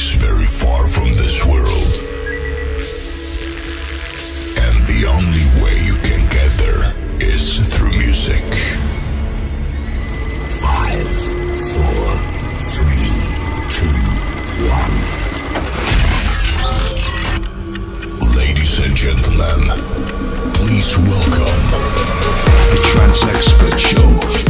place very far from this world. And the only way you can get there is through music. Five, four, three, two, one. Ladies and gentlemen, please welcome the Trans Expert Show.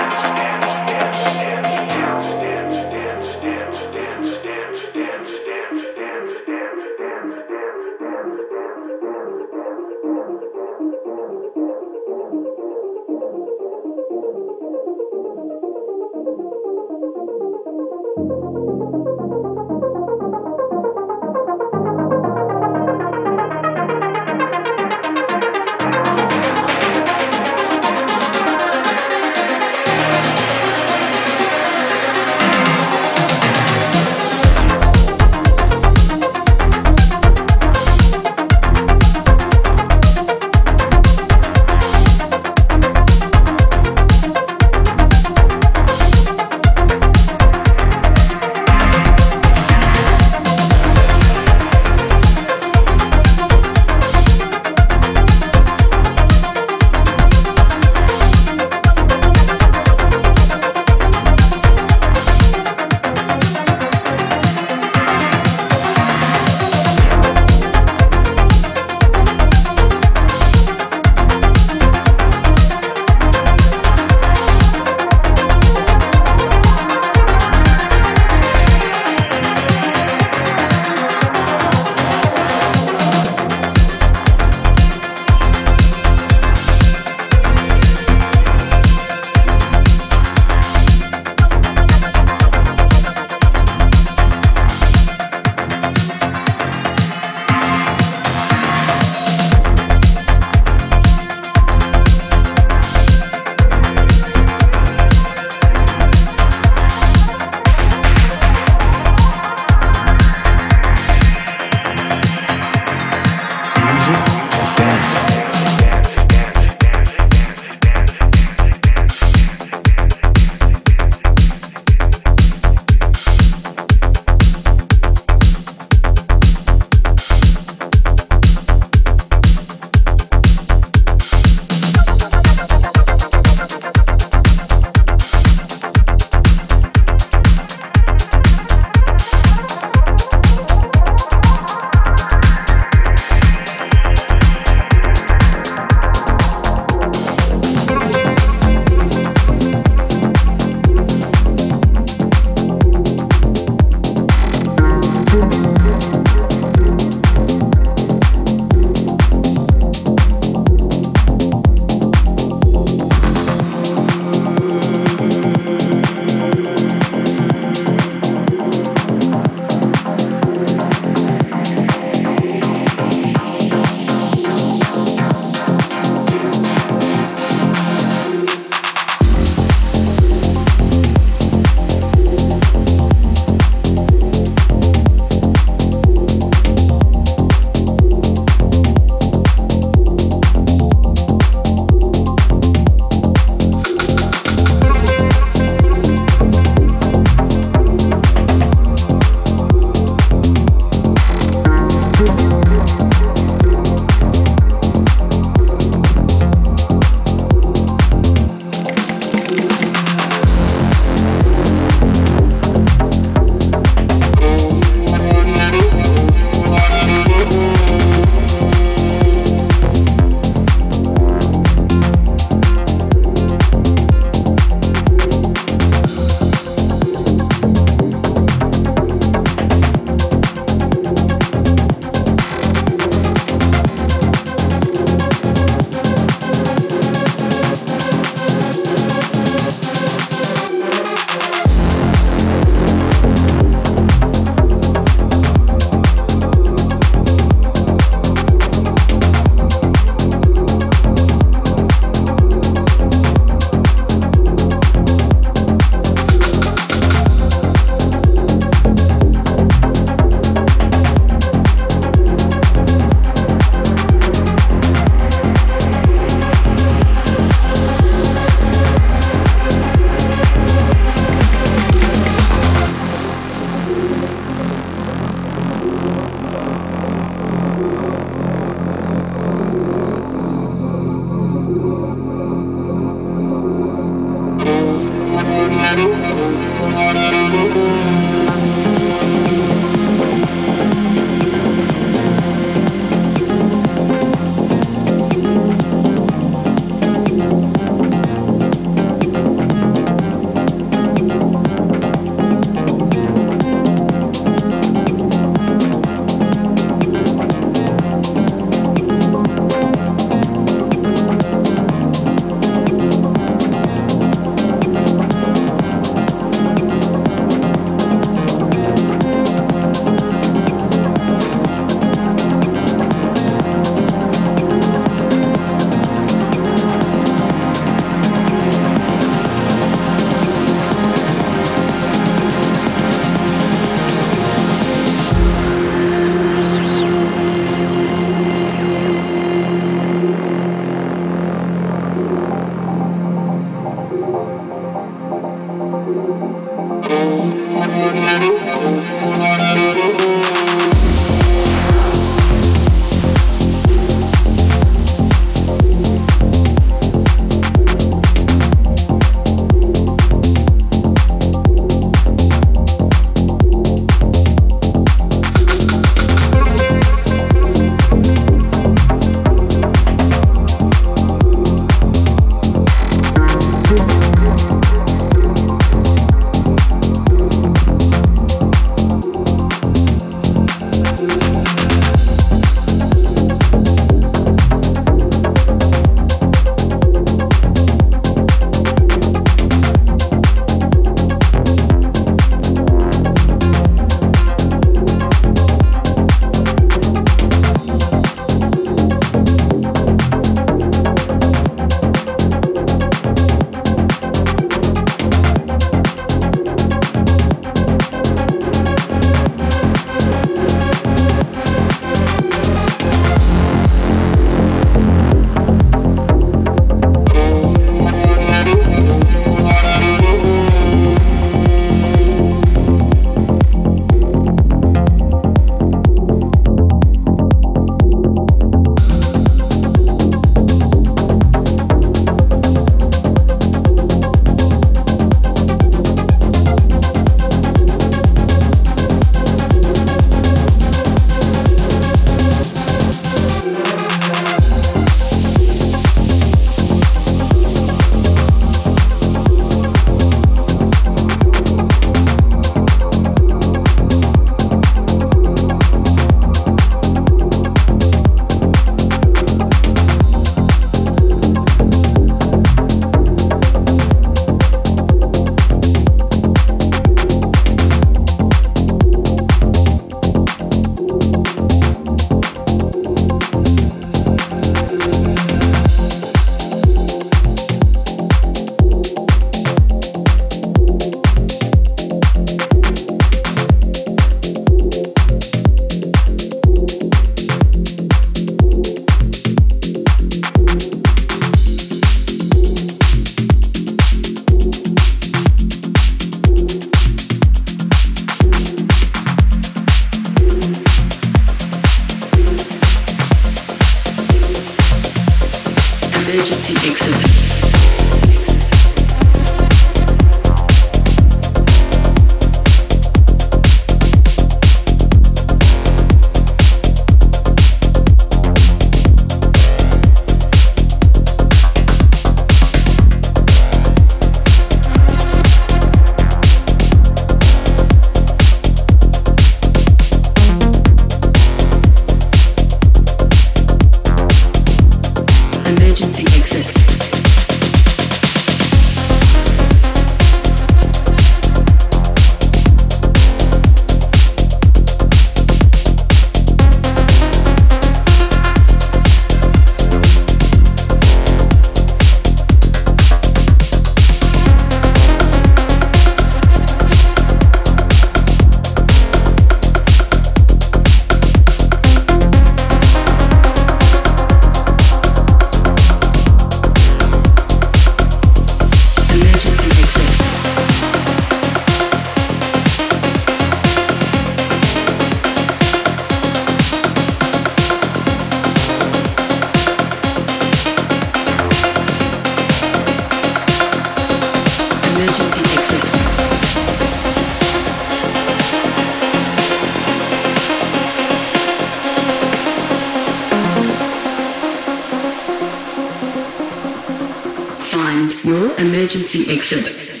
Сексендов.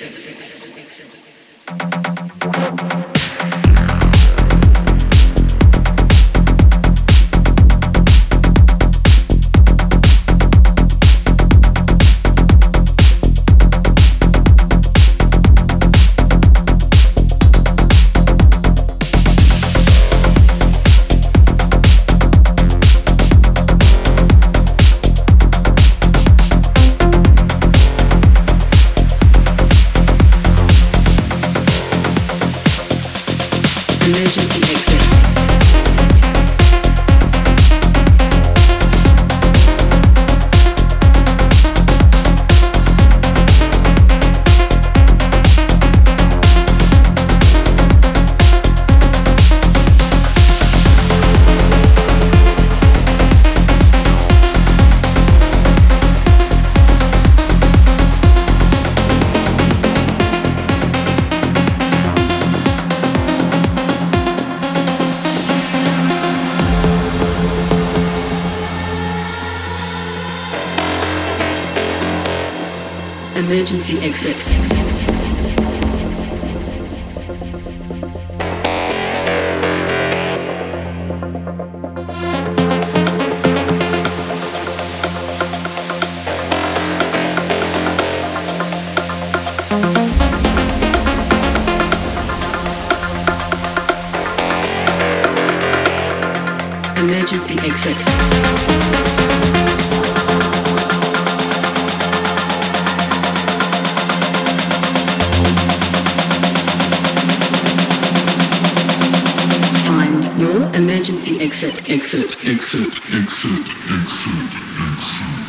Exit. Exit. Exit. Exit. Exit.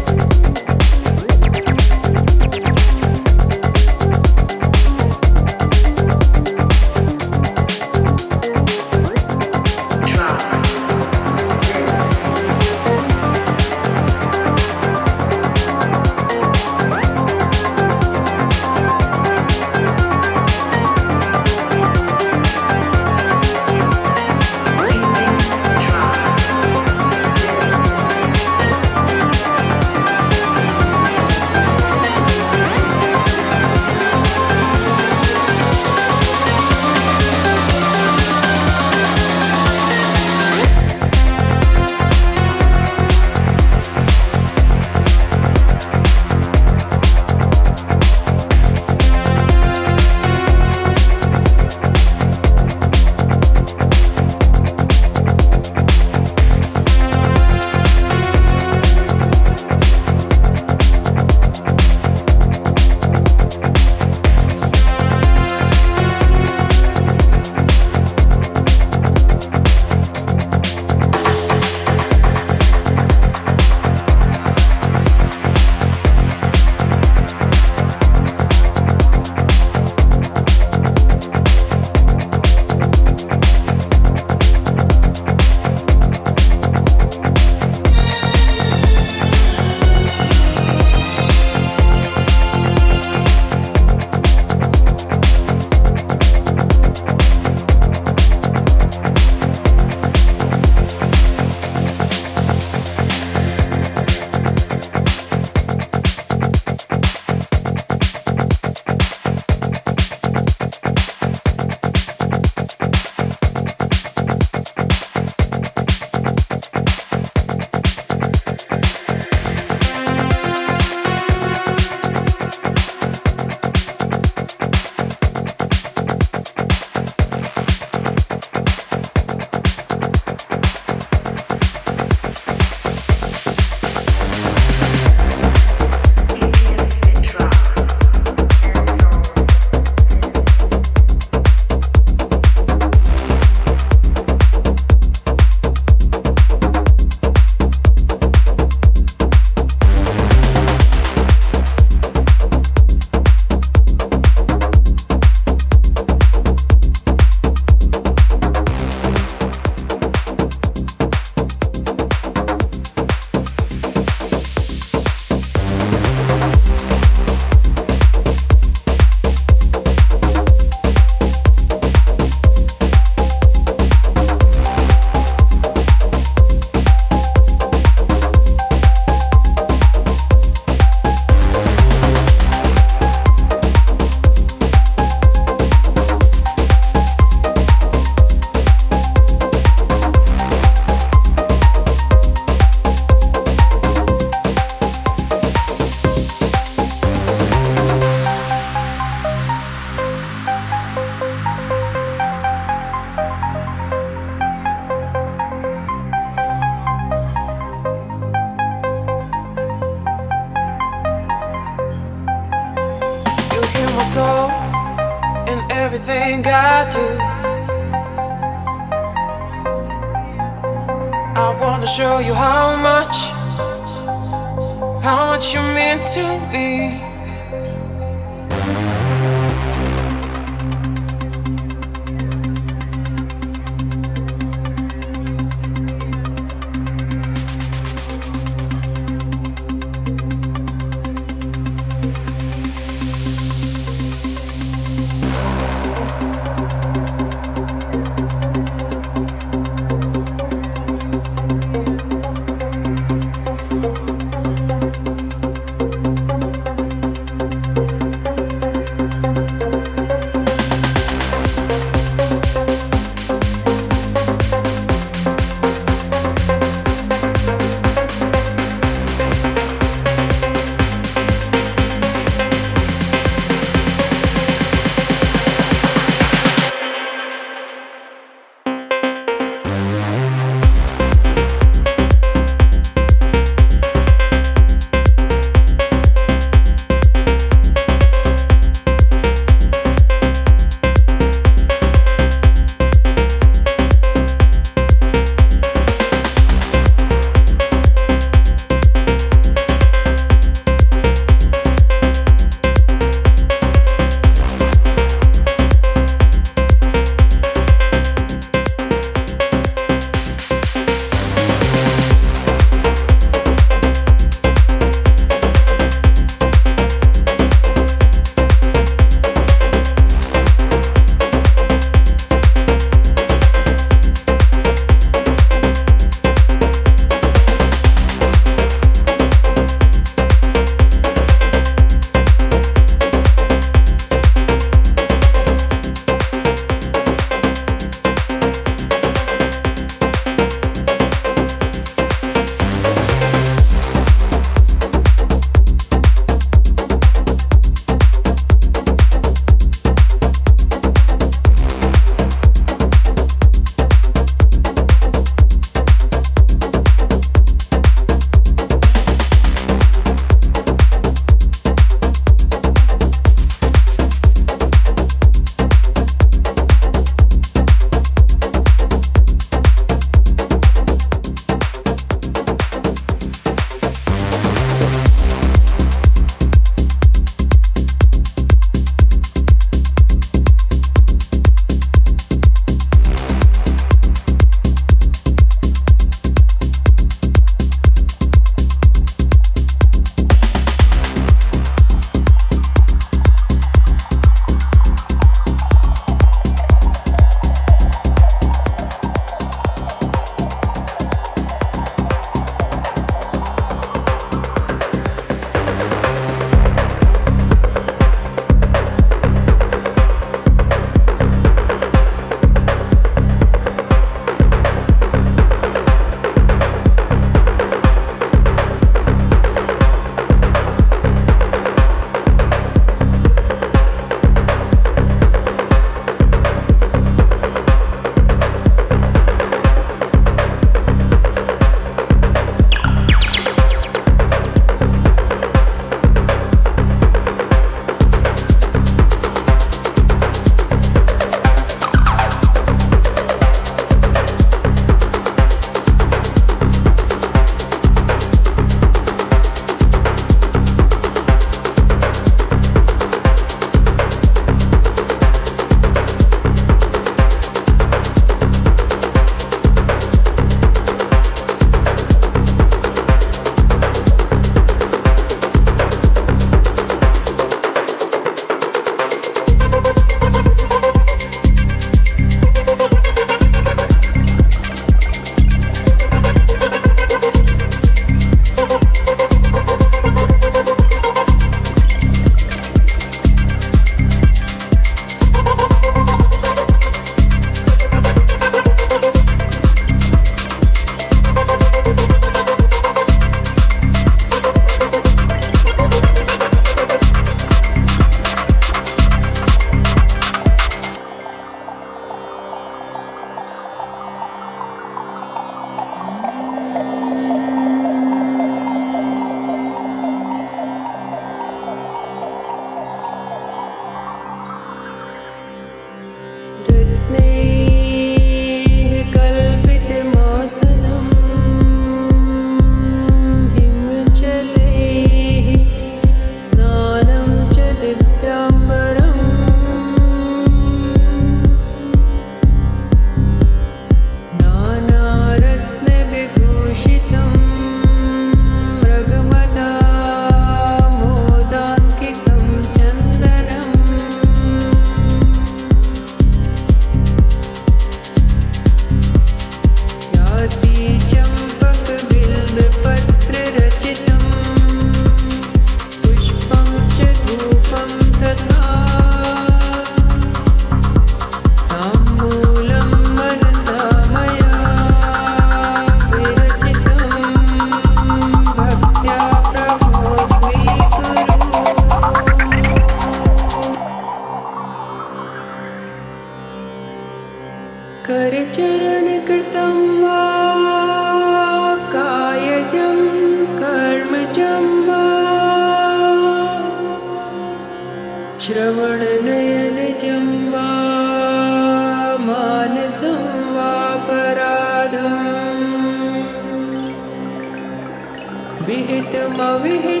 memory